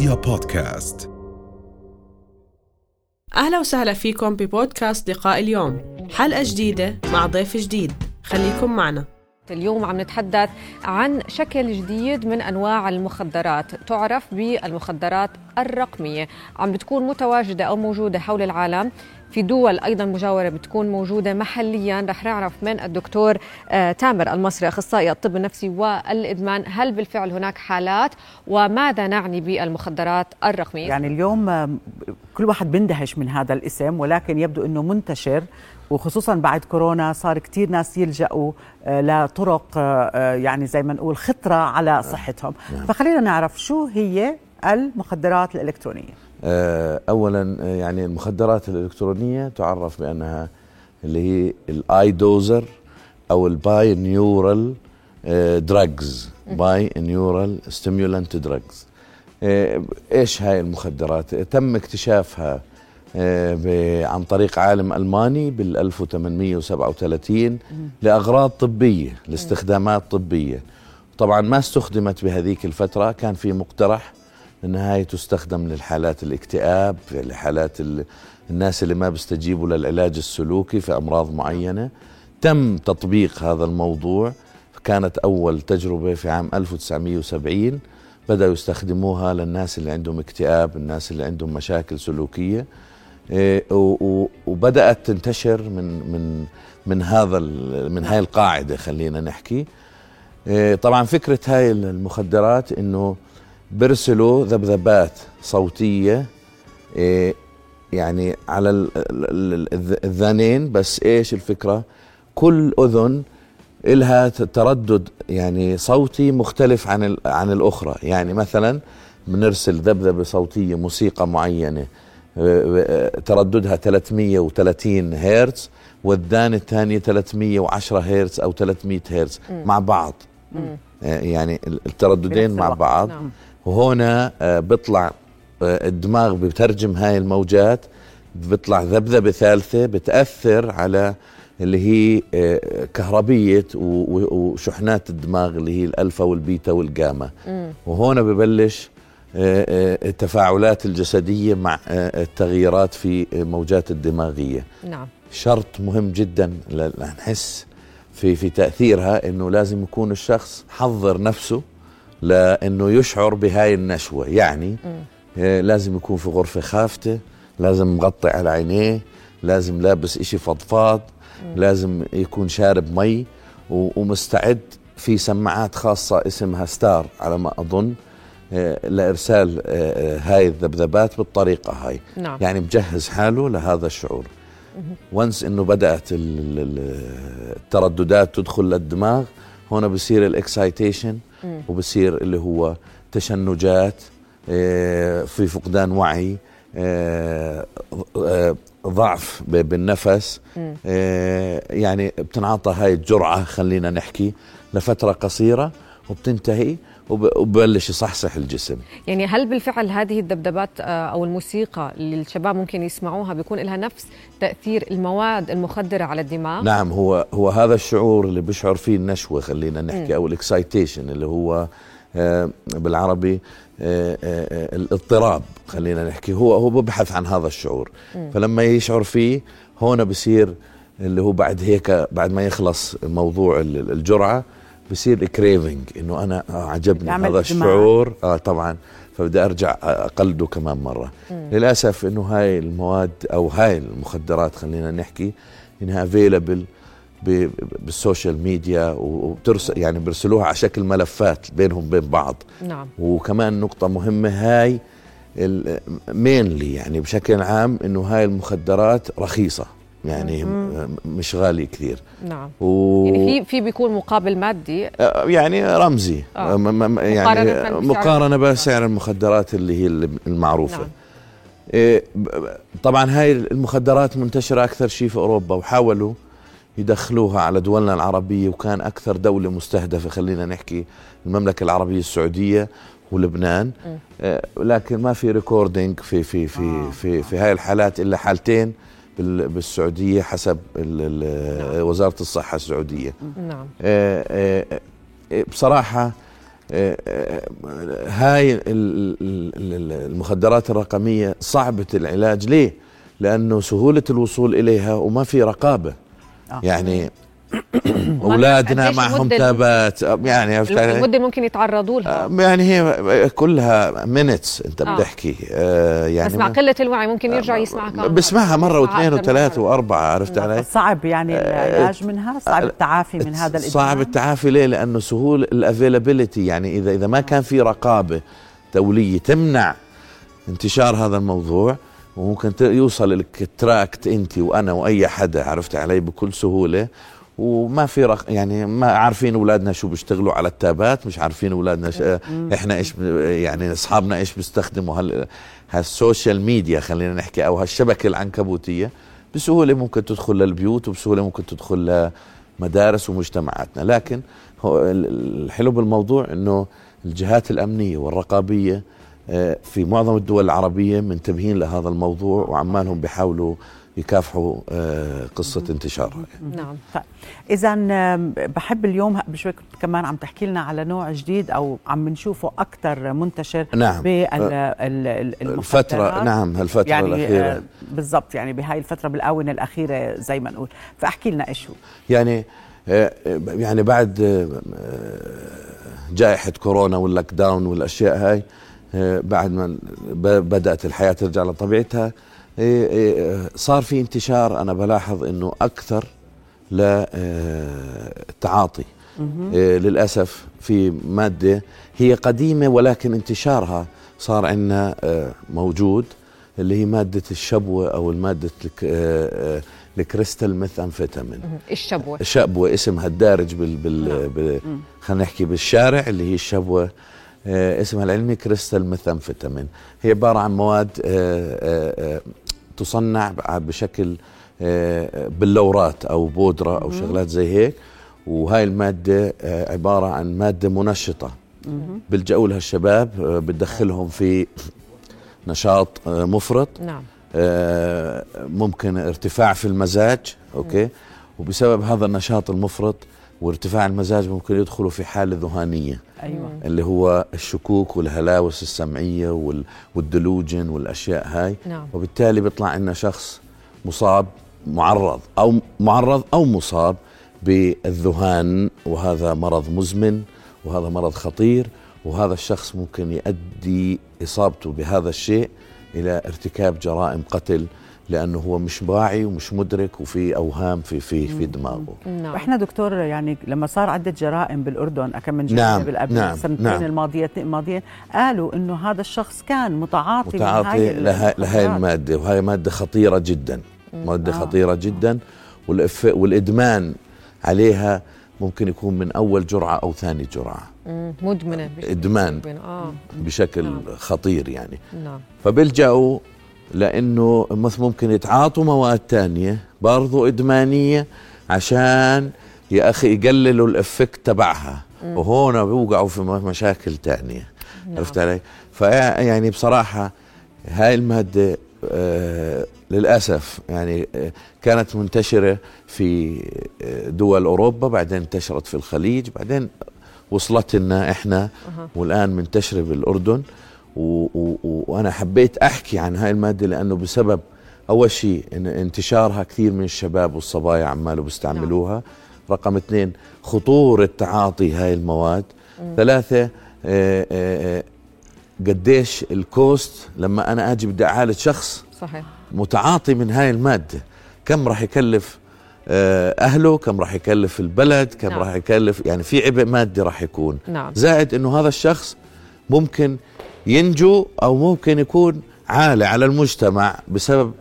رؤيا بودكاست. أهلا وسهلا فيكم ببودكاست لقاء اليوم. حلقة جديدة مع ضيف جديد. خليكم معنا. اليوم عم نتحدث عن شكل جديد من أنواع المخدرات. تعرف بالمخدرات الرقمية. عم بتكون متواجدة أو موجودة حول العالم. في دول أيضا مجاورة بتكون موجودة محليا. رح نعرف من الدكتور آه تامر المصري أخصائي الطب النفسي والإدمان. هل بالفعل هناك حالات؟ وماذا نعني بالمخدرات الرقمية؟ يعني اليوم آه، كل واحد بيندهش من هذا الاسم ولكن يبدو إنه منتشر وخصوصا بعد كورونا صار كثير ناس يلجأوا آه، لطرق يعني زي ما نقول خطرة على صحتهم. فخلينا نعرف شو هي المخدرات الإلكترونية. اولا آه، يعني المخدرات الإلكترونية تعرف بأنها اللي هي ال I-Doser أو ال binaural drugs binaural stimulant drugs إيش هاي المخدرات؟ تم اكتشافها آه، عن طريق عالم ألماني بال 1837 لأغراض طبية لاستخدامات طبية. طبعا ما استخدمت بهذيك الفترة كان في مقترح انها هي تستخدم للحالات الاكتئاب لحالات الناس اللي ما بيستجيبوا للعلاج السلوكي في أمراض معينة. تم تطبيق هذا الموضوع. كانت أول تجربة في عام 1970 بدأوا يستخدموها للناس اللي عندهم اكتئاب الناس اللي عندهم مشاكل سلوكية. إيه، وبدأت تنتشر من من من هذا من هاي القاعدة خلينا نحكي. إيه، طبعا فكرة هاي المخدرات إنه بيرسلوا ذبذبات صوتية إيه يعني على الذانين بس إيش الفكرة؟ كل أذن إلها تردد يعني صوتي مختلف عن عن الأخرى. يعني مثلا بنرسل ذبذبة صوتية موسيقى معينة ترددها 330 هرتز والذان الثانية 310 هرتز أو 300 هرتز مع بعض. يعني الترددين مع بعض. نعم. وهنا آه، بيطلع آه، الدماغ بترجم هاي الموجات بيطلع ذبذبة ثالثة بتأثر على اللي هي آه، كهربية وشحنات الدماغ اللي هي الألفا والبيتا والجاما. وهنا ببلش التفاعلات الجسدية مع التغييرات في موجات الدماغية. نعم. شرط مهم جدا لنحس في في تأثيرها إنه لازم يكون الشخص حضر نفسه لأنه يشعر بهاي النشوة. يعني آه لازم يكون في غرفة خافتة لازم مغطي على عينيه لازم لابس إشي فضفاض لازم يكون شارب مي ومستعد في سماعات خاصة اسمها ستار على ما أظن آه لإرسال آه هاي الذبذبات بالطريقة هاي. نعم. يعني مجهز حاله لهذا الشعور. once إنه بدأت الترددات تدخل للدماغ هنا بصير الإكسايتيشن وبصير اللي هو تشنجات آه، في فقدان وعي آه، آه، ضعف بالنفس. يعني بتنعطى هاي الجرعة خلينا نحكي لفترة قصيرة وبتنتهي. وببلش يصحصح الجسم يعني هل بالفعل هذه الذبذبات أو الموسيقى اللي الشباب ممكن يسمعوها بيكون لها نفس تأثير المواد المخدرة على الدماغ نعم هو هو هذا الشعور اللي بيشعر فيه النشوة خلينا نحكي م. أو ال excitation اللي هو آه، بالعربي آه، آه، الاضطراب خلينا نحكي هو هو ببحث عن هذا الشعور م. فلما يشعر فيه هون بصير اللي هو بعد هيك بعد ما يخلص موضوع الجرعة بصير craving إنه أنا آه عجبني هذا الشعور. آه طبعا. فبدي أرجع أقلده كمان مرة. مم. للأسف إنه هاي المواد أو هاي المخدرات خلينا نحكي إنها available بال social media وبترسل يعني بيرسلوها على شكل ملفات بينهم بين بعض. نعم. وكمان نقطة مهمة هاي mainly يعني بشكل عام إنه هاي المخدرات رخيصة. يعني. مش غالي كثير. نعم. و... يعني في في بيكون مقابل مادي؟ يعني رمزي. آه. يعني مقارنة, مقارنة بسعر المخدرات اللي هي المعروفة. نعم. إيه طبعا هاي المخدرات منتشرة أكثر شيء في أوروبا وحاولوا يدخلوها على دولنا العربية وكان أكثر دولة مستهدفة خلينا نحكي المملكة العربية السعودية ولبنان. آه لكن ما في ريكوردينج في في في آه. في في هاي الحالات إلا حالتين. بالسعودية حسب نعم. وزارة الصحة السعودية نعم بصراحة آه، هاي ال- ال- ال- المخدرات الرقمية صعبة العلاج ليه؟ لأنه سهولة الوصول إليها وما في رقابة آه. يعني أولادنا معهم تابات يعني عرفت علي؟ المده ممكن يتعرضوا لها آه، يعني هي كلها minutes أنت آه. بتحكي آه يعني بس مع قلة الوعي ممكن يرجع يسمع كمان بسمعها مرة واثنين أكثر من وثلاث مرة. وأربعة عرفت علي؟ صعب يعني العلاج منها صعب التعافي من هذا الإدمان صعب التعافي ليه؟ لأنه سهول ال availability يعني اذا إذا ما كان في رقابة دوليه تمنع انتشار هذا الموضوع وممكن ت- يوصل لك تراكت أنت وأنا وأي حدا عرفت علي بكل سهولة وما في رق... يعني ما عارفين أولادنا شو بيشتغلوا على التابات مش عارفين أولادنا ش... إحنا إيش. يعني أصحابنا إيش بيستخدموا هال هال social media خلينا نحكي أو هالشبكة العنكبوتية بسهولة ممكن تدخل للبيوت وبسهولة ممكن تدخل لمدارس ومجتمعاتنا لكن هو ال- الحلو بالموضوع إنه الجهات الأمنية والرقابية آه، في معظم الدول العربية منتبهين لهذا الموضوع وعمالهم بيحاولوا يكافحوا آه، قصة انتشارها نعم. اذا بحب اليوم بشوي كنت كمان عم تحكي لنا على نوع جديد أو عم نشوفه أكثر منتشر نعم. بالمخدرات الفترة نعم هالفتره يعني الأخيرة. آه، بالضبط يعني بهاي الفترة بالآونة الأخيرة زي ما نقول. فأحكي لنا إيش هو. يعني آه، يعني بعد جائحة كورونا واللوك داون والأشياء هاي بعد ما ب- بدأت الحياة ترجع لطبيعتها صار في انتشار أنا بلاحظ أنه أكثر للتعاطي للأسف في مادة هي قديمة ولكن انتشارها صار عندنا آه، موجود اللي هي مادة الشبوة أو المادة الك- آه، آه، ال crystal methamphetamine. الشبوة. الشبوة اسمها الدارج بال, بال, بال خلينا نحكي بالشارع اللي هي الشبوة آه اسمها العلمي crystal methamphetamine. هي عبارة عن مواد آه آه آه تصنع بشكل آه بلورات أو بودرة أو شغلات زي هيك. وهاي المادة آه عبارة عن مادة منشطة بيلجأوا لها الشباب آه بتدخلهم في نشاط آه مفرط. نعم. آه، ممكن ارتفاع في المزاج أوكي؟ وبسبب هذا النشاط المفرط وارتفاع المزاج ممكن يدخلوا في حالة ذهانية أيوه اللي هو الشكوك والهلاوس السمعية وال- والدلوجن والأشياء هاي نعم. وبالتالي بيطلع عندنا شخص مصاب معرض أو معرض أو مصاب بالذهان وهذا مرض مزمن وهذا مرض خطير وهذا الشخص ممكن يؤدي إصابته بهذا الشيء إلى ارتكاب جرائم قتل لأنه هو مش واعي ومش مدرك وفي أوهام في في في دماغه نعم وإحنا دكتور يعني لما صار عدة جرائم بالأردن كم من جريمة نعم، بالقبل نعم، السنتين نعم. الماضيتين الماضيين قالوا إنه هذا الشخص كان متعاطي, متعاطي لهي المخدرات. المادة وهي مادة خطيرة جدا مادة آه. خطيرة جدا والإف- والإدمان عليها ممكن يكون من أول جرعة أو ثاني جرعة. مدمنة بشكل إدمان. مدمن. آه بشكل نعم. خطير يعني نعم فبيلجأوا لأنه مث- ممكن يتعاطوا مواد تانية برضو إدمانية عشان يا أخي يقللوا الإفكت تبعها. وهون بيوقعوا في مشاكل تانية. عرفت علي؟ فيعني بصراحة هاي المادة آه للأسف يعني آه كانت منتشرة في آه، دول أوروبا بعدين انتشرت في الخليج بعدين وصلت لنا إحنا والآن منتشرة بالأردن. وأنا حبيت أحكي عن هاي المادة لأنه بسبب أول شيء إن انتشارها كثير من الشباب والصبايا عماله بيستعملوها رقم اثنين خطوره تعاطي هاي المواد. ثلاثة آه، آه، قديش الكوست لما أنا أجي بدي أعالج شخص صحيح. متعاطي من هاي المادة. كم راح يكلف آه، أهله؟ كم راح يكلف البلد؟ كم نعم. راح يكلف يعني في عبء مادي راح يكون. نعم. زائد أنه هذا الشخص ممكن ينجو أو ممكن يكون عالة على المجتمع بسبب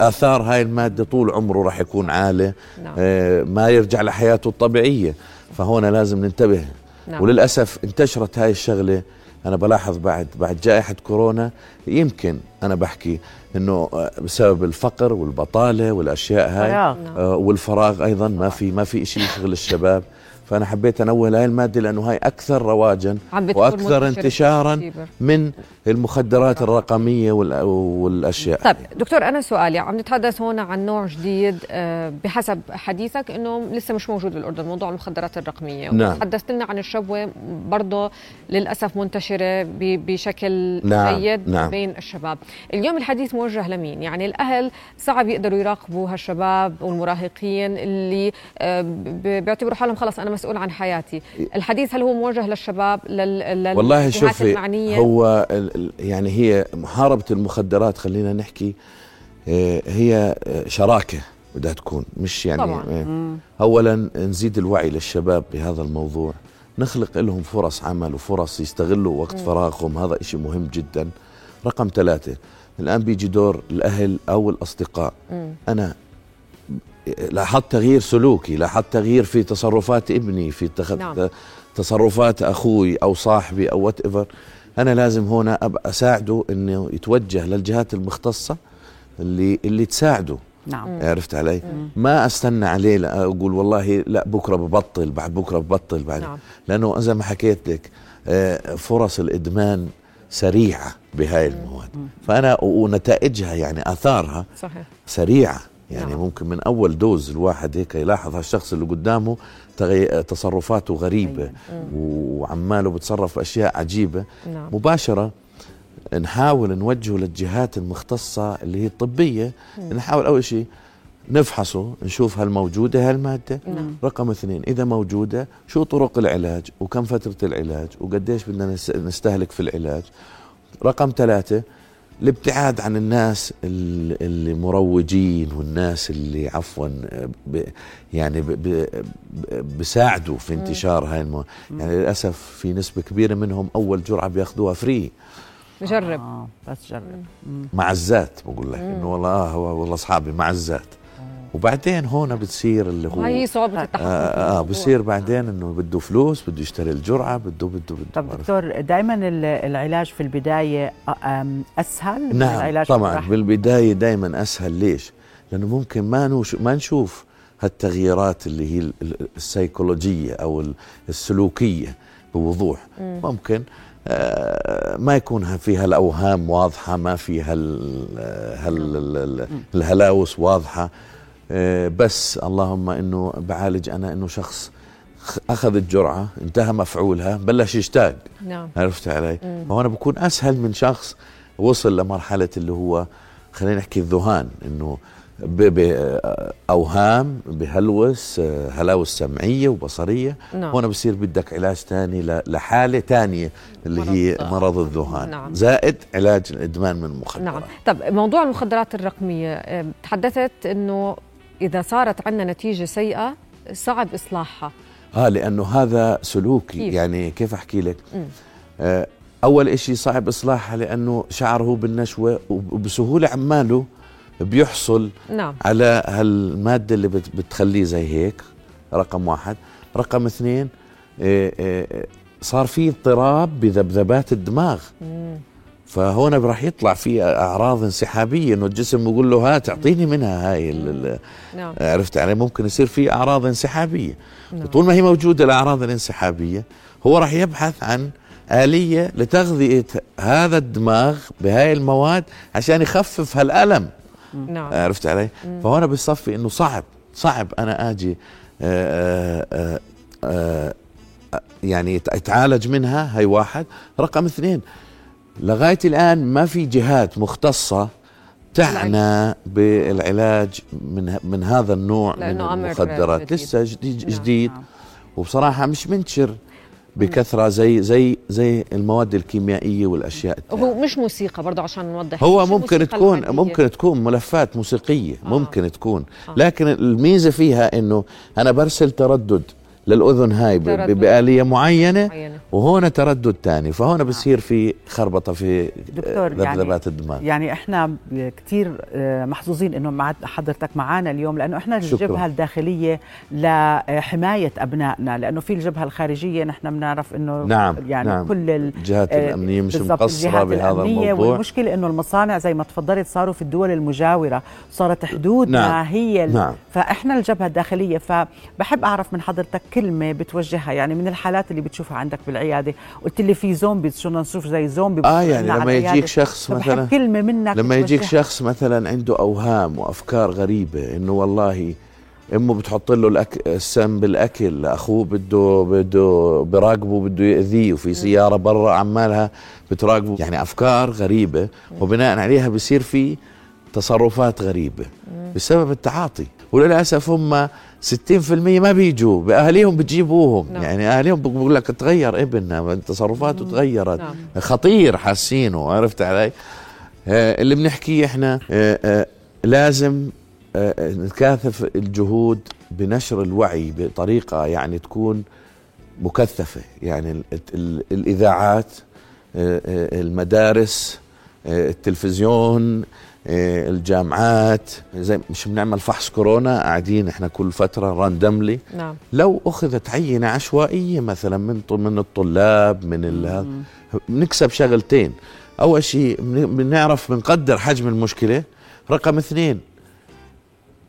آثار هاي المادة طول عمره راح يكون عالة نعم. آه، ما يرجع لحياته الطبيعية فهنا لازم ننتبه نعم. وللأسف انتشرت هاي الشغلة أنا بلاحظ بعد بعد جائحة كورونا يمكن أنا بحكي إنه آه، بسبب الفقر والبطالة والأشياء هاي. نعم. آه، والفراغ أيضا ما في ما في شيء يشغل الشباب فأنا حبيت أنوه لهي الماده لأنه هاي أكثر رواجا وأكثر انتشارا. من المخدرات الرقمية وال- والأشياء طيب دكتور أنا سؤالي عم نتحدث هنا عن نوع جديد آه، بحسب حديثك إنه لسه مش موجود بالأردن موضوع المخدرات الرقمية نعم. تحدثت لنا عن الشبوة برضه للأسف منتشرة ب- بشكل نعم، جيد نعم. بين الشباب اليوم الحديث موجه لمين يعني الأهل صعب يقدروا يراقبوا هالشباب والمراهقين اللي آه، بيعتبروا حالهم خلص أنا مسؤول عن حياتي الحديث هل هو موجه للشباب لل... لل... والله شوفي؟ هو يعني هي محاربه المخدرات خلينا نحكي آه، هي آه، شراكة بدها تكون مش يعني طبعاً. آه، اولا نزيد الوعي للشباب بهذا الموضوع نخلق لهم فرص عمل وفرص يستغلوا وقت فراغهم هذا إشي مهم جدا رقم ثلاثة الآن بيجي دور الأهل أو الأصدقاء مم. أنا لاحظت تغيير سلوكي لاحظت تغيير في تصرفات ابني في تخ... نعم. تصرفات أخوي أو صاحبي أو whatever أنا لازم هنا أبقى أساعده إنه يتوجه للجهات المختصة اللي اللي تساعده. نعم. عرفت علي؟ ما أستنى عليه لا أقول والله لا بكرة ببطل بعد بكرة ببطل بعد. نعم. لأنه زي ما حكيت لك آه، فرص الإدمان سريعة بهاي المواد. فأنا ونتائجها يعني آثارها صحيح. سريعة. يعني نعم. ممكن من أول دوز الواحد هيك يلاحظ هالشخص اللي قدامه تغي... تصرفاته غريبة وعماله بتصرف أشياء عجيبة. نعم. مباشرة نحاول نوجهه للجهات المختصة اللي هي الطبية. نحاول أول شيء نفحصه نشوف هل موجودة هالمادة. نعم. رقم اثنين إذا موجودة شو طرق العلاج؟ وكم فترة العلاج؟ وقديش بدنا نس- نستهلك في العلاج؟ رقم ثلاثة الابتعاد عن الناس ال- اللي مروجين والناس اللي عفوا ب يعني ب ب ب بساعدوا في انتشار هاي المو... يعني للأسف في نسبة كبيرة منهم أول جرعة بياخذوها فري. نجرب آه بس جرب. معزات بقول لك. إنه والله آه هو والله أصحابي معزات وبعدين هون بتصير اللي هو هاي صعوبة التحكم آه, آه بصير بعدين إنه بده فلوس بده يشتري الجرعة بده بده بده طب. دكتور دائما العلاج في البداية آه، أسهل من نعم العلاج في طبعا؟ بالبداية دائما أسهل. ليش؟ لأنه ممكن ما نوش ما نشوف هالتغييرات اللي هي ال- ال- السيكولوجية أو ال- السلوكية بوضوح. ممكن آه، ما يكون فيها الاوهام واضحة ما فيها ال- هال ال- ال- الهلاوس واضحة. بس اللهم إنه بعالج أنا إنه شخص أخذ الجرعة انتهى مفعولها بلش يشتاق. نعم. عرفت علي؟ فهنا بكون أسهل من شخص وصل لمرحلة اللي هو خلينا نحكي الذهان إنه باوهام بهلوس آه، هلاوس سمعية وبصرية. نعم. هنا بصير بدك علاج ثاني لحالة ثانية اللي هي مرض- مرض الذهان. نعم. زائد علاج الإدمان من المخدرات نعم. طب موضوع المخدرات الرقمية آه، تحدثت أنه إذا صارت عندنا نتيجة سيئة صعب إصلاحها آه لأنه هذا سلوكي كيف؟ يعني كيف أحكي لك. آه أول إشي صعب إصلاحها لأنه شعره بالنشوة وبسهولة عماله بيحصل نعم على هالمادة اللي بت- بتخليه زي هيك رقم واحد رقم اثنين آه، آه، صار في اضطراب بذبذبات الدماغ مم. فهون راح يطلع في أعراض انسحابية إنه الجسم بيقول له هات اعطيني منها هاي نعم. عرفت علي؟ ممكن يصير في أعراض انسحابية. نعم. طول ما هي موجودة الأعراض الانسحابية هو راح يبحث عن آلية لتغذية هذا الدماغ بهاي المواد عشان يخفف هالألم. نعم. عرفت علي؟ فهنا بصفي إنه صعب صعب أنا آجي آآ آآ آآ يعني يت- يتعالج منها هي واحد رقم اثنين. لغاية الآن ما في جهات مختصة تعنى بالعلاج من من هذا النوع من المخدرات جديد. لسه جديد نعم. جديد نعم. وبصراحة مش منتشر بكثرة زي زي زي المواد الكيميائية والأشياء التانية. هو مش موسيقى برضه عشان نوضح هو ممكن تكون العادية. ممكن تكون ملفات موسيقية آه. ممكن تكون آه. لكن الميزة فيها إنه أنا برسل تردد للأذن هاي بآلية معينة معينة. وهون تردد تاني. فهون بصير في خربطة في دكتور ذبذبات الدماغ. يعني إحنا كثير محظوظين إنه مع حضرتك معنا اليوم لأنه إحنا الجبهة الداخلية لحماية أبنائنا لأنه في الجبهة الخارجية نحن بنعرف إنه نعم يعني نعم. كل الجهات الأمنية مش مقصرة بهذا الموضوع. والمشكلة إنه المصانع زي ما تفضلت صاروا في الدول المجاورة صارت حدودنا نعم. هي نعم. فإحنا الجبهة الداخلية فبحب أعرف من حضرتك كلمة بتوجهها يعني من الحالات اللي بتشوفها عندك بالعيادة. قلت لي في زومبي شو نشوف زي زومبي؟ آه يعني لما يجيك شخص مثلا كلمة منك لما يجيك شخص مثلا عنده أوهام وأفكار غريبة إنه والله أمه بتحط له الأك... السم بالأكل أخوه بده بده براقبه بده يأذيه وفي سيارة برا عمالها بتراقبه. يعني أفكار غريبة وبناء عليها بصير في تصرفات غريبة بسبب التعاطي. وللأسف هم 60% ما بيجوا. بأهاليهم بتجيبوهم. نعم. يعني أهاليهم بقول لك تغير ابننا تصرفاته تغيرت. نعم. خطير حاسينه عرفت علي؟ آه اللي بنحكيه إحنا آه آه لازم آه نكاثف الجهود بنشر الوعي بطريقة يعني تكون مكثفة. يعني ال ال الإذاعات آه المدارس آه التلفزيون إيه، الجامعات. زي مش بنعمل فحص كورونا قاعدين إحنا كل فترة راندملي نعم. لو أخذت عينة عشوائية مثلا من من الطلاب من بنكسب شغلتين. أول شيء بنعرف بنقدر حجم المشكلة. رقم اثنين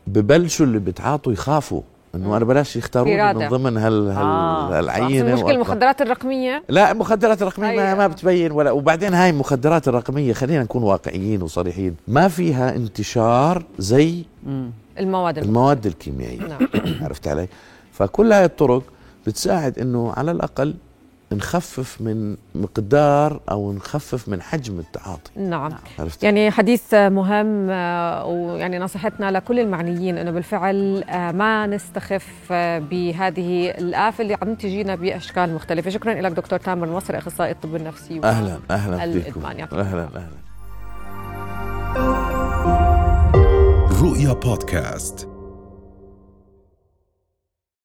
ببلشوا اللي بتعاطوا يخافوا. إنه أنا بلاش يختاروني من ضمن هال آه. هالعينة المشكلة المخدرات الرقمية؟ لا المخدرات الرقمية أيوة. ما بتبين ولا وبعدين هاي المخدرات الرقمية خلينا نكون واقعيين وصريحين ما فيها انتشار زي المواد المواد الكيميائية. نعم. عرفت علي؟ فكل هاي الطرق بتساعد إنه على الأقل نخفف من مقدار أو نخفف من حجم التعاطي. نعم. عرفت. يعني حديث مهم آه، ويعني نصيحتنا لكل المعنيين إنه بالفعل آه، ما نستخف آه، بهذه الآفة اللي عم تجينا بأشكال مختلفة. شكرا لك دكتور تامر المصري أخصائي الطب النفسي أهلا أهلا بكم أهلا أهلا. رؤيا بودكاست.